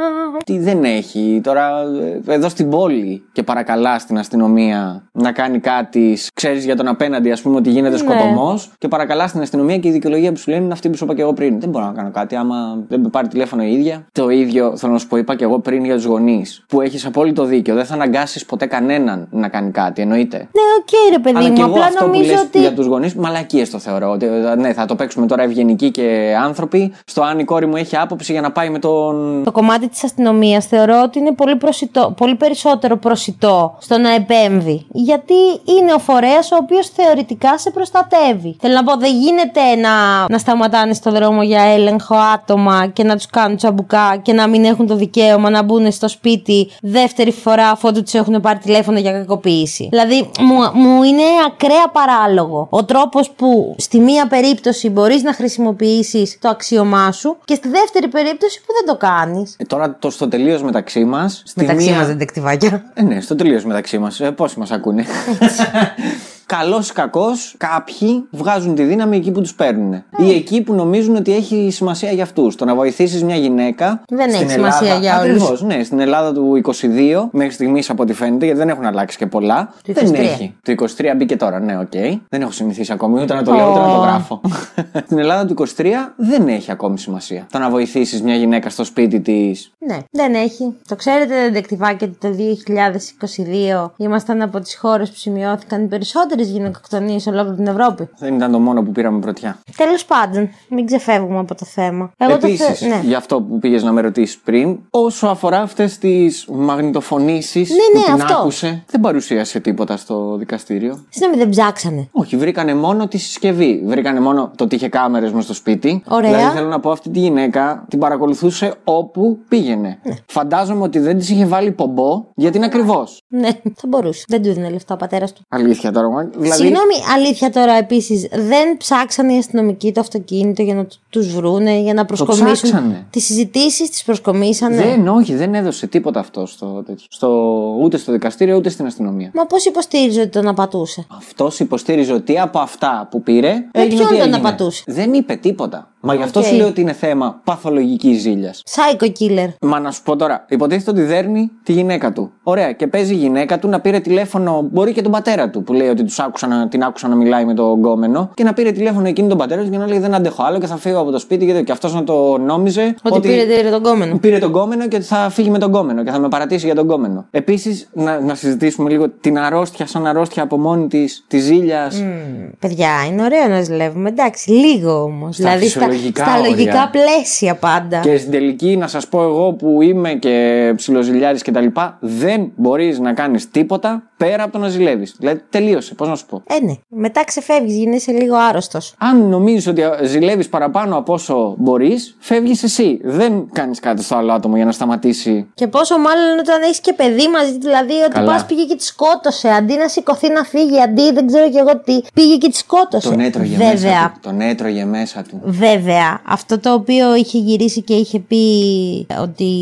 Τι δεν έχει. Τώρα, ε, εδώ στην πόλη και παρακαλά στην αστυνομία να κάνει κάτι, ξέρεις για τον απέναντι, ας πούμε, ότι γίνεται Ναι. σκοτωμός και παρακαλά στην αστυνομία και η δικαιολογία που σου λένε είναι αυτή που σου είπα και εγώ πριν. Δεν μπορώ να κάνω κάτι άμα δεν με πάρει τηλέφωνο η ίδια. Το ίδιο θέλω να σου πω, είπα και εγώ πριν για τους γονείς. Που έχεις απόλυτο δίκιο. Δεν θα αναγκάσεις ποτέ κανέναν να κάνει κάτι, εννοείται. Ναι, οκ, ρε παιδί Αλλά μου. και εγώ Απλά αυτό που νομίζω λες ότι. για τους γονείς, μαλακίες το θεωρώ. Ότι, ε, ναι, θα το παίξουμε τώρα ευγενικοί και άνθρωποι. Στο αν η κόρη μου έχει άποψη για να πάει με τον. Το κομμάτι της αστυνομίας θεωρώ ότι είναι πολύ, προσιτό, πολύ περισσότερο προσιτό στο να επέμβει. Γιατί είναι ο φορέας ο οποίος θεωρητικά σε προστατεύει. Θέλω να πω, δεν γίνεται να, να σταματάνε στο δρόμο για έλεγχο άτομα και να τους κάνουν τσαμπουκά και να μην έχουν το δικαίωμα να μπουν στο σπίτι δεύτερη φορά αφού τους έχουν πάρει τηλέφωνο για κακοποίηση. Δηλαδή, μου, μου είναι ακραία παράλογο ο τρόπος που στη μία περίπτωση μπορείς να χρησιμοποιήσεις το αξίωμά σου και στη δεύτερη περίπτωση που δεν το κάνεις. Ε, τώρα το στο τελείως μεταξύ μας. Μεταξύ μας, δεντεκτιβάκια. Ε, ναι, στο τελείως μεταξύ μας. Ε, Πόσοι μας ακούνε; Καλός ή κακός, κάποιοι βγάζουν τη δύναμη εκεί που τους παίρνουν. Ή εκεί που νομίζουν ότι έχει σημασία για αυτούς. Το να βοηθήσεις μια γυναίκα. Δεν στην έχει σημασία Ελλάδα, για όλους. Ακριβώς, ναι, στην Ελλάδα του 22, μέχρι στιγμής από ό,τι φαίνεται, γιατί δεν έχουν αλλάξει και πολλά. Του δεν 23. έχει. Το 23 μπήκε τώρα, ναι, οκ. Δεν έχω συνηθίσει ακόμη ούτε να το λέω ούτε να το Ω. γράφω. στην Ελλάδα του 23 δεν έχει ακόμη σημασία. Το να βοηθήσεις μια γυναίκα στο σπίτι της. Ναι, δεν έχει. Το ξέρετε, δεντεκτιβάκια, ότι το 2022 ήμασταν από τις χώρες που σημειώθηκαν οι περισσότερε γυναικοκτονίε σε ολόκληρη την Ευρώπη. Δεν ήταν το μόνο που πήραμε πρωτιά. Τέλος πάντων, μην ξεφεύγουμε από το θέμα. Εγώ το Επίσης, θε... ναι. για αυτό που πήγες να με ρωτήσεις πριν, όσο αφορά αυτές τις μαγνητοφωνήσεις Ναι, που ναι, την αυτό. άκουσε, δεν παρουσίασε τίποτα στο δικαστήριο. Συγγνώμη, δεν ψάξανε. Όχι, βρήκανε μόνο τη συσκευή. Βρήκανε μόνο το ότι είχε κάμερες μες στο σπίτι. Ωραία. Δηλαδή θέλω να πω αυτή τη γυναίκα την παρακολουθούσε όπου πήγαινε. Ναι. Φαντάζομαι ότι δεν της είχε βάλει πομπό γιατί είναι ακριβώς. Ναι, θα μπορούσε. Δεν του δίνει λεφτά ο πατέρας του. Αλήθεια τώρα. Μα- Δηλαδή, Συγγνώμη, αλήθεια τώρα επίσης, δεν ψάξανε οι αστυνομικοί το αυτοκίνητο για να τους βρούνε, για να προσκομίσουν. ψάξανε. Τις συζητήσεις τις προσκομίσανε. Δεν, όχι, δεν έδωσε τίποτα αυτό στο, τέτοιο. στο, ούτε στο δικαστήριο ούτε στην αστυνομία. Μα πώς υποστήριζε ότι τον απατούσε; Αυτός υποστήριζε ότι από αυτά που πήρε. έγινε ποιον ό,τι τον έγινε. απατούσε; Δεν είπε τίποτα. Μα γι' αυτό Οκ. σου λέω ότι είναι θέμα παθολογικής ζήλιας. Psycho killer. Μα να σου πω τώρα, υποτίθεται ότι δέρνει τη γυναίκα του. Ωραία, και παίζει η γυναίκα του να πήρε τηλέφωνο, μπορεί και τον πατέρα του που λέει ότι τους άκουσα να, την άκουσα να μιλάει με τον γκόμενο και να πήρε τηλέφωνο εκείνη τον πατέρα του και να λέει Δεν αντέχω άλλο και θα φύγω από το σπίτι και, και αυτός να το νόμιζε. Ότι, πήρε πήρε τον γκόμενο. Πήρε τον γκόμενο και ότι θα φύγει με τον γκόμενο και θα με παρατήσει για τον γκόμενο. Επίσης, να, να συζητήσουμε λίγο την αρρώστια σαν αρρώστια από μόνη της, της ζήλιας. Παιδιά, είναι ωραίο να ζηλεύουμε. Εντάξει, λίγο όμως. Δηλαδή στα, φυσιολογικά στα όρια. λογικά πλαίσια πάντα. Και στην τελική, να σας πω εγώ που είμαι και ψιλοζηλιάρης κτλ., δεν μπορείς να κάνεις τίποτα πέρα από το να ζηλεύεις. Δηλαδή, τελείωσε. Πώς να σου πω. Ε, ναι. Μετά ξεφεύγεις, γίνεσαι λίγο άρρωστος. Αν νομίζεις ότι ζηλεύεις παραπάνω από όσο μπορείς, φεύγεις εσύ. Δεν κάνεις κάτι στο άλλο άτομο για να σταματήσει. Και πόσο μάλλον όταν έχεις και παιδί μαζί, δηλαδή ότι Καλά. πας πήγε και τη σκότωσε. Αντί να σηκωθεί να φύγει, αντί δεν ξέρω κι εγώ τι, πήγε και τη σκότωσε. Τον έτρωγε Βέβαια, μέσα του. Τον έτρωγε μέσα του. Βέβαια, αυτό το οποίο είχε γυρίσει και είχε πει ότι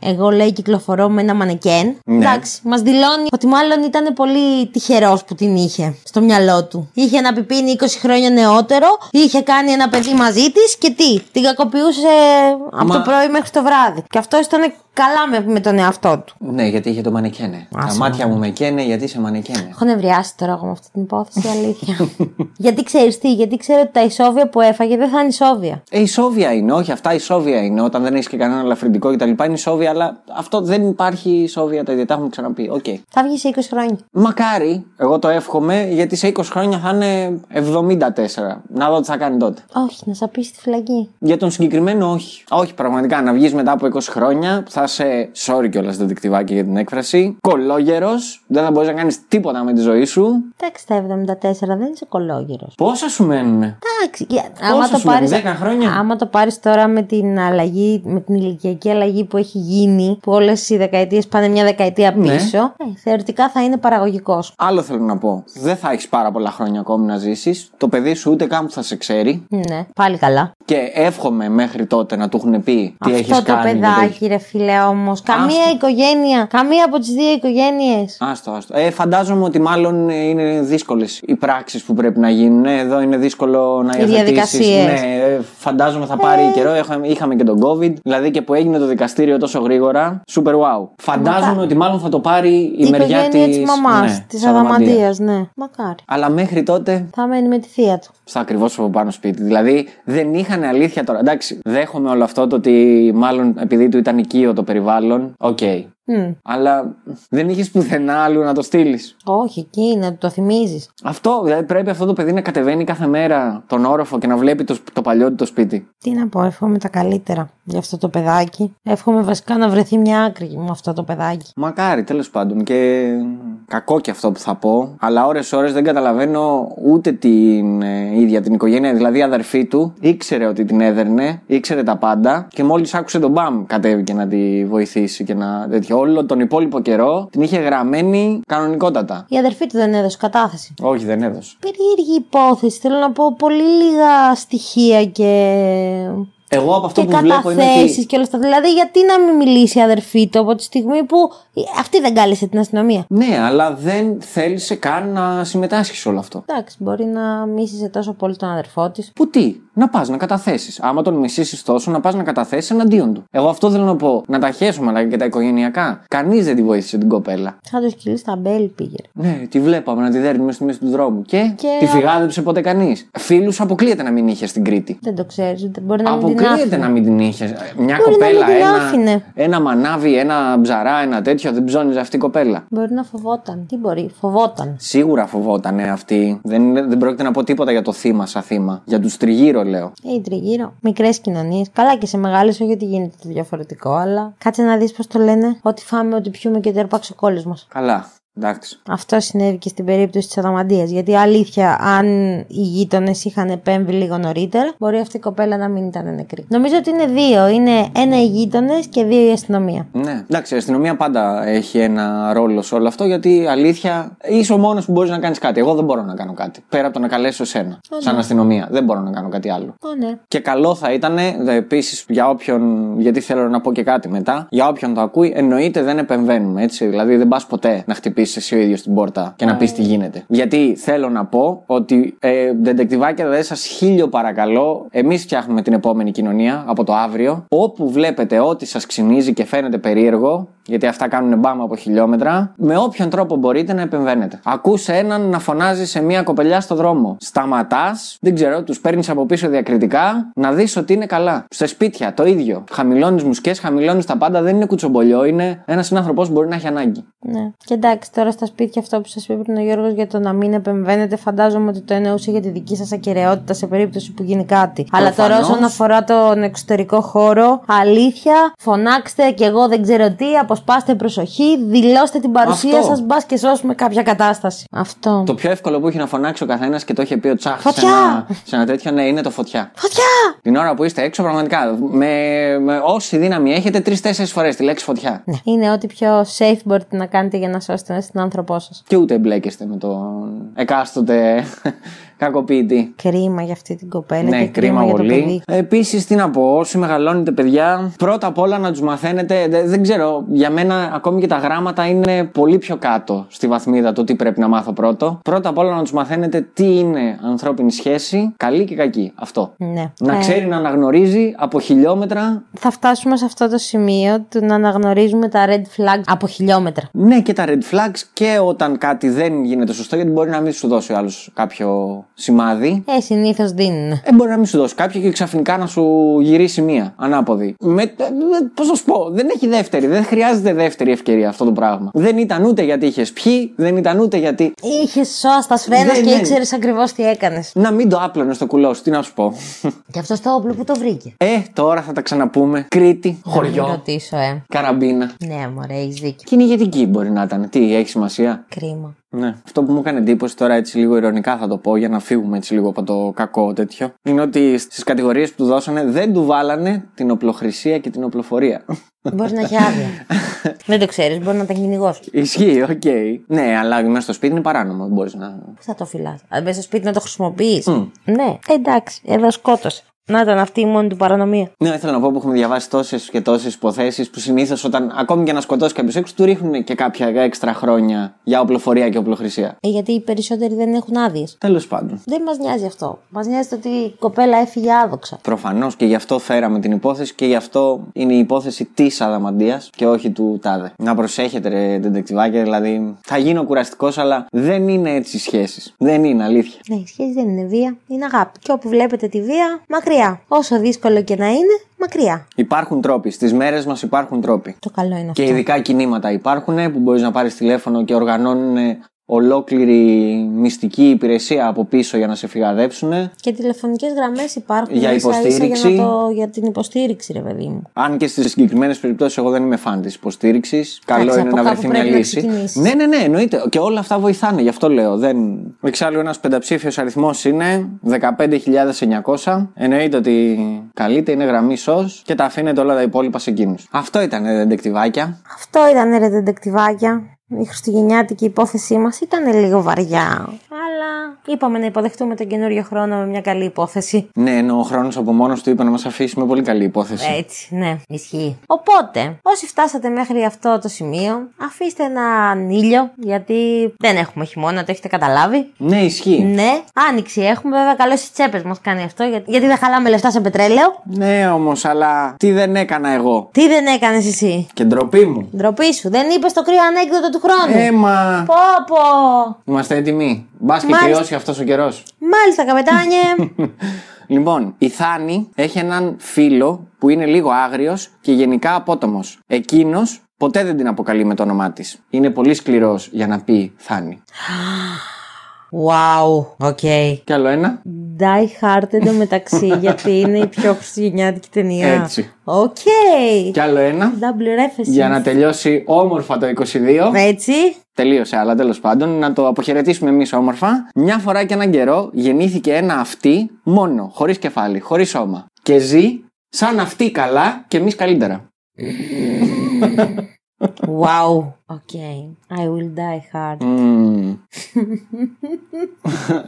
εγώ λέει κυκλοφορώ με ένα μανεκέν. Ναι. Εντάξει, μας δηλώνει ότι μάλλον ήταν πολύ τυχερός που την είχε στο μυαλό του. Είχε ένα πιπίνι 20 χρόνια νεότερο, είχε κάνει ένα παιδί μαζί της και τι, την κακοποιούσε από Μα- το πρωί μέχρι το βράδυ. Και αυτό ήταν καλά με, με τον εαυτό του. Ναι, γιατί είχε το μανικένε. Τα Άσε μάτια μου με καίνε γιατί είσαι μανικένε. Έχω νευριάσει τώρα εγώ με αυτή την υπόθεση, αλήθεια. γιατί ξέρεις τι, γιατί ξέρω ότι τα ισόβια που έφαγε δεν θα είναι ισόβια. Ε, ισόβια είναι, όχι, αυτά ισόβια είναι. Όταν δεν έχεις και κανένα ελαφρυντικό κτλ. είναι ισόβια, αλλά αυτό δεν υπάρχει ισόβια τα ίδια. Τα έχουμε ξαναπεί. Οκ. Θα βγει σε 20 χρόνια. Μακάρι, εγώ το εύχομαι, γιατί σε 20 χρόνια θα είναι 74. Να δω τι θα κάνει τότε. Όχι, να σαπίσει στη φυλακή. Για τον συγκεκριμένο, όχι. Όχι, πραγματικά. Να βγεις μετά από 20 χρόνια, θα είσαι. Sorry κιόλας, ντετεκτιβάκι για την έκφραση. Κωλόγερος, δεν θα μπορείς να κάνεις τίποτα με τη ζωή σου. Εντάξει, τα 74 δεν είσαι κολόγερος. Πόσα σου μένουνε. Εντάξει, για- άμα Πόσα το σου μένει, πάρεις, 10 χρόνια; Άμα το πάρεις τώρα με την αλλαγή, με την ηλικιακή αλλαγή που έχει γίνει, που όλες οι δεκαετίες πάνε μια δεκαετία Ναι. πίσω, ε, θεωρητικά θα είναι παραγωγικός. Άλλο θέλω να πω. Δεν θα έχεις πάρα πολλά χρόνια ακόμη να ζήσεις. Το παιδί σου ούτε καν που θα σε ξέρει. Ναι, πάλι καλά. Και εύχομαι μέχρι τότε να του έχουν πει τι έχεις Αυτό το κάνει. και το παιδάκι, ρε φίλε, όμως. Καμία Άστο. οικογένεια, καμία από τις δύο οικογένειες. Άστο, άστο. Ε, φαντάζομαι ότι μάλλον ε, είναι δύσκολες οι πράξεις που πρέπει να γίνουν. Ε, Εδώ είναι δύσκολο να Οι υιοθετήσεις. διαδικασίες. Ναι, ε, φαντάζομαι θα πάρει καιρό. Είχαμε, είχαμε και τον COVID. Δηλαδή και που έγινε το δικαστήριο τόσο γρήγορα. Super wow. Φαντάζομαι ότι μάλλον θα το πάρει η, Η μεριά οικογένεια τη της μαμάς, της Αδαμαντίας, ναι. Μακάρι. Αλλά μέχρι τότε Θα μένει με τη θεία του. στα ακριβώς από πάνω σπίτι. Δηλαδή δεν είχαν αλήθεια τώρα. Εντάξει, δέχομαι όλο αυτό το ότι μάλλον επειδή του ήταν οικείο το περιβάλλον. Οκ. Μμ. Αλλά δεν είχες πουθενά αλλού να το στείλεις. Όχι, εκεί να του το θυμίζεις. Αυτό, δηλαδή πρέπει αυτό το παιδί να κατεβαίνει κάθε μέρα τον όροφο και να βλέπει το, το παλιό του το σπίτι. Τι να πω, εύχομαι τα καλύτερα για αυτό το παιδάκι. Εύχομαι βασικά να βρεθεί μια άκρη με αυτό το παιδάκι. Μακάρι, τέλος πάντων. Και κακό και αυτό που θα πω. Αλλά ώρες-ώρες δεν καταλαβαίνω ούτε την ε, ίδια την οικογένεια. Δηλαδή η αδερφή του ήξερε ότι την έδερνε, ήξερε τα πάντα. Και μόλις άκουσε τον Μπαμ κατέβηκε να τη βοηθήσει και να τέτοιο. Όλο τον υπόλοιπο καιρό την είχε γραμμένη κανονικότατα. Η αδερφή του δεν έδωσε κατάθεση. Όχι, δεν έδωσε. Περίεργη υπόθεση. Θέλω να πω πολύ λίγα στοιχεία και. Εγώ από αυτό και που βλέπω είναι καταθέσεις ότι. και όλα αυτά. Δηλαδή, γιατί να μην μιλήσει η αδερφή του από τη στιγμή που αυτή δεν κάλεσε την αστυνομία; Ναι, αλλά δεν θέλησε καν να συμμετάσχει σε όλο αυτό. Εντάξει, μπορεί να μίσησε τόσο πολύ τον αδερφό της. Που τι, να πας να καταθέσεις. Άμα τον μισήσεις τόσο, να πας να καταθέσεις εναντίον του. Εγώ αυτό θέλω να πω. Να τα χέσουμε, αλλά και τα οικογενειακά. Κανείς δεν τη βοήθησε την κοπέλα. Σαν το σκυλί στα μπέλ πήγε. Ναι, τη βλέπαμε να τη δέρνει μέσα στη μέση του δρόμου. Και, Και τη α- φυγάδεψε ποτέ κανείς. Φίλους αποκλείεται να μην είχες στην Κρήτη. Δεν το ξέρεις, μπορεί να μην την Αποκλείεται άφηνε. να μην την είχες. Μια Μπορεί να κοπέλα, μην την ένα, άφηνε. ένα μανάβι, ένα ψαρά, ένα τέτοιο, δεν ψώνιζε αυτή η κοπέλα. Μπορεί να φοβόταν. Τι μπορεί, φοβόταν. Σίγουρα φοβόταν αυτή. Δεν, είναι- δεν πρόκειται να πω τίποτα για το θύμα σαν θύμα. Για τους τριγύρω λέω. Ε, τριγύρω. Μικρές κοινωνίες. Καλά και σε μεγάλες, όχι ότι γίνεται το διαφορετικό, αλλά κάτσε να δεις πώς το λένε. Ότι φάμε, ότι πιούμε και ότι αρπάξει ο κόλλος μας. Καλά. Εντάξει. Αυτό συνέβη και στην περίπτωση της Αδαμαντίας. Γιατί αλήθεια, αν οι γείτονες είχαν επέμβει λίγο νωρίτερα, μπορεί αυτή η κοπέλα να μην ήταν νεκρή. Νομίζω ότι είναι δύο. Είναι ένα οι γείτονες και δύο η αστυνομία. Ναι. Εντάξει, η αστυνομία πάντα έχει ένα ρόλο σε όλο αυτό γιατί αλήθεια είσαι ο μόνος που μπορείς να κάνεις κάτι. Εγώ δεν μπορώ να κάνω κάτι. Πέρα από το να καλέσω εσένα. Σαν αστυνομία. Δεν μπορώ να κάνω κάτι άλλο. Ω, ναι. Και καλό θα ήταν επίσης για όποιον. Γιατί θέλω να πω και κάτι μετά. Για όποιον το ακούει, εννοείται δεν επεμβαίνουμε έτσι. Δηλαδή δεν πας ποτέ να χτυπήσεις εσύ ο ίδιος την πόρτα και να πεις τι γίνεται. Γιατί θέλω να πω ότι ε, δεντεκτιβάκια δεν σας χίλιο παρακαλώ. Εμείς φτιάχνουμε την επόμενη κοινωνία από το αύριο. Όπου βλέπετε ότι σας ξυνίζει και φαίνεται περίεργο, γιατί αυτά κάνουν μπάμα από χιλιόμετρα, με όποιον τρόπο μπορείτε να επεμβαίνετε. Ακούσε έναν να φωνάζει σε μία κοπελιά στο δρόμο. Σταματάς, δεν ξέρω, τους παίρνεις από πίσω διακριτικά, να δεις ότι είναι καλά. Σε σπίτια το ίδιο. Χαμηλώνεις μουσκές, χαμηλώνεις τα πάντα, δεν είναι κουτσομπολιό, είναι ένας συνάνθρωπο που μπορεί να έχει ανάγκη. Ναι. Και εντάξει, τώρα στα σπίτια αυτό που σας είπε πριν ο Γιώργος για το να μην επεμβαίνετε, φαντάζομαι ότι το εννοούσε για τη δική σας ακαιρεότητα σε περίπτωση που γίνει κάτι. Αλλά τώρα Προφανώς. όσον αφορά τον εξωτερικό χώρο, αλήθεια, φωνάξτε και εγώ δεν ξέρω τι, αποσπάστε προσοχή, δηλώστε την παρουσία Αυτό. σας, μπας και σώσουμε κάποια κατάσταση. Αυτό. Το πιο εύκολο που έχει να φωνάξει ο καθένας και το είχε πει ο Τσάχ σε Φωτιά! ένα, σε ένα τέτοιο, ναι, είναι το φωτιά. Φωτιά! Την ώρα που είστε έξω, πραγματικά, με, με όση δύναμη έχετε, τρει-τέσσερι φορές τη λέξη φωτιά. Ναι. Είναι ό,τι πιο safe μπορείτε να κάνετε για να σώσετε την άνθρωπό σας. Και ούτε εμπλέκεστε με τον εκάστοτε κακοποιητή. Κρίμα για αυτή την κοπέλα Ναι, και κρίμα για το παιδί. πολύ. Επίσης, τι να πω, όσοι μεγαλώνετε παιδιά, πρώτα απ' όλα να τους μαθαίνετε. δε- Δεν ξέρω, για μένα ακόμη και τα γράμματα είναι πολύ πιο κάτω στη βαθμίδα το τι πρέπει να μάθω πρώτο. Πρώτα απ' όλα να τους μαθαίνετε τι είναι ανθρώπινη σχέση, καλή και κακή. Αυτό. Ναι. Να Ε, ξέρει να αναγνωρίζει από χιλιόμετρα. Θα φτάσουμε σε αυτό το σημείο του να αναγνωρίζουμε τα red flags από χιλιόμετρα. Ναι, και τα red flags και όταν κάτι δεν γίνεται σωστό, γιατί μπορεί να μην σου δώσει ο άλλος κάποιο σημάδι. Ε, συνήθως δίνουν. Ε, μπορεί να μην σου δώσει κάποιο και ξαφνικά να σου γυρίσει μία ανάποδη. Με, Πώς να σου πω, δεν έχει δεύτερη, δεν χρειάζεται δεύτερη ευκαιρία αυτό το πράγμα. Δεν ήταν ούτε γιατί είχες πιει, δεν ήταν ούτε γιατί. Είχες σώα στα σφαίρα Ναι, και ναι. ήξερες ακριβώς τι έκανες. Να μην το άπλωνες στο κουλό σου, τι να σου πω. Και αυτός το όπλο που το βρήκε. Ε, τώρα θα τα ξαναπούμε. Κρήτη, Να μην χωριό, ρωτήσω, ε. καραμπίνα. Ναι, μωρέ, έχεις δίκιο. Κυνηγετική μπορεί να ήταν. Τι, έχει σημασία; Κρίμα. Ναι. Αυτό που μου έκανε εντύπωση τώρα έτσι λίγο ειρωνικά θα το πω για να φύγουμε έτσι λίγο από το κακό τέτοιο. Είναι ότι στις κατηγορίες που του δώσανε δεν του βάλανε την οπλοχρησία και την οπλοφορία. Μπορείς να έχει άδεια. Δεν το ξέρεις, μπορεί να ήταν κυνηγός. Ισχύει, οκ. Ναι, αλλά μέσα στο σπίτι είναι παράνομο. Δεν μπορείς να. Πού θα το φυλάς. Αν μέσα στο σπίτι να το χρησιμοποιείς. Ναι, εντάξει, εδώ σκότωσε. Να ήταν αυτή η μόνη του παρανομία. Ναι, ήθελα να πω που έχουμε διαβάσει τόσες και τόσες υποθέσεις που συνήθως όταν ακόμη και να σκοτώσει κάποιος έξω, του ρίχνουν και κάποια έξτρα χρόνια για οπλοφορία και οπλοχρησία. Ε, γιατί οι περισσότεροι δεν έχουν άδειες. Τέλος πάντων. Δεν μας νοιάζει αυτό. Μας νοιάζει το ότι η κοπέλα έφυγε άδοξα. Προφανώς και γι' αυτό φέραμε την υπόθεση και γι' αυτό είναι η υπόθεση της Αδαμαντίας και όχι του Τάδε. Να προσέχετε, ρε τεντεκτιβάκια, δηλαδή θα γίνω κουραστικός, αλλά δεν είναι έτσι οι σχέσεις. Δεν είναι αλήθεια. Ναι, η σχέση δεν είναι βία, είναι αγάπη. Και όπου βλέπετε τη βία, μακριά. Όσο δύσκολο και να είναι, μακριά. Υπάρχουν τρόποι. Στις μέρες μας υπάρχουν τρόποι. Το καλό είναι αυτό. Και ειδικά κινήματα υπάρχουν που μπορείς να πάρεις τηλέφωνο και οργανώνουν ολόκληρη μυστική υπηρεσία από πίσω για να σε φυγαδέψουν. Και τηλεφωνικές γραμμές υπάρχουν Για ίσα-ίσα υποστήριξη. Για, να το, για την υποστήριξη, ρε παιδί μου. Αν και στις συγκεκριμένες περιπτώσεις, εγώ δεν είμαι φαν της υποστήριξης. Καλό από είναι να κάπου βρεθεί μια πρέπει να λύση. ξεκινήσεις. Ναι, ναι, ναι, εννοείται. Και όλα αυτά βοηθάνε, γι' αυτό λέω. Δεν... Εξάλλου, ένας πενταψήφιος αριθμός είναι 15.900. Εννοείται ότι καλείται, είναι γραμμή ΣΟΣ και τα αφήνετε όλα τα υπόλοιπα σε εκείνους. Αυτό ήταν δεντεκτιβάκια. Αυτό ήταν ρε τεντεκτιβάκια. Η χριστουγεννιάτικη υπόθεσή μας ήταν λίγο βαριά. Αλλά είπαμε να υποδεχτούμε τον καινούριο χρόνο με μια καλή υπόθεση. Ναι, ενώ ο χρόνος από μόνος του είπε να μας αφήσει με πολύ καλή υπόθεση. Έτσι, ναι, ισχύει. Οπότε, όσοι φτάσατε μέχρι αυτό το σημείο, αφήστε έναν ήλιο, γιατί δεν έχουμε χειμώνα, το έχετε καταλάβει. Ναι, ισχύει. Ναι, άνοιξη έχουμε, βέβαια, καλώς οι τσέπες μας κάνει αυτό, γιατί, γιατί δεν χαλάμε λεφτά σε πετρέλαιο. Ναι, όμως, αλλά τι δεν έκανα εγώ. Τι δεν έκανες εσύ; Και ντροπή μου. Ντροπή σου, δεν είπες το κρύο ανέκδοτο του χρόνου. Έμα. Πω πω. Είμαστε έτοιμοι. Μπας και Μάλιστα. κρυώσει αυτός ο καιρός. Μάλιστα, καπετάνιε. Λοιπόν, η Θάνη έχει έναν φίλο που είναι λίγο άγριος και γενικά απότομος. Εκείνος ποτέ δεν την αποκαλεί με το όνομά της. Είναι πολύ σκληρός για να πει Θάνη. wow, OK. Κι άλλο ένα. Die Hard εντωμεταξύ, γιατί είναι η πιο χριστουγεννιάτικη ταινία. Έτσι. Οκ. Κι άλλο ένα. Double reference. Για να τελειώσει όμορφα το 22. Έτσι. τελείωσε, αλλά τέλος πάντων, να το αποχαιρετήσουμε εμείς όμορφα. Μια φορά και έναν καιρό γεννήθηκε ένα αυτί μόνο, χωρίς κεφάλι, χωρίς σώμα. Και ζει σαν αυτί καλά και εμείς καλύτερα. Wow. Okay. I will die hard. Μμμ.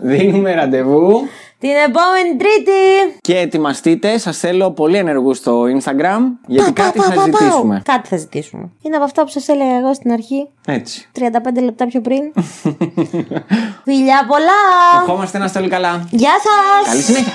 Δίνουμε ραντεβού Την επόμενη Τρίτη! και ετοιμαστείτε. Σας θέλω πολύ ενεργούς στο Instagram γιατί Πάω, κάτι πάω, θα πάω, πάω. ζητήσουμε. Κάτι θα ζητήσουμε. Είναι από αυτά που σας έλεγα εγώ στην αρχή. Έτσι. 35 λεπτά πιο πριν. Φιλιά πολλά! Ευχόμαστε να είστε όλοι καλά. Γεια σας! Καλή συνέχεια.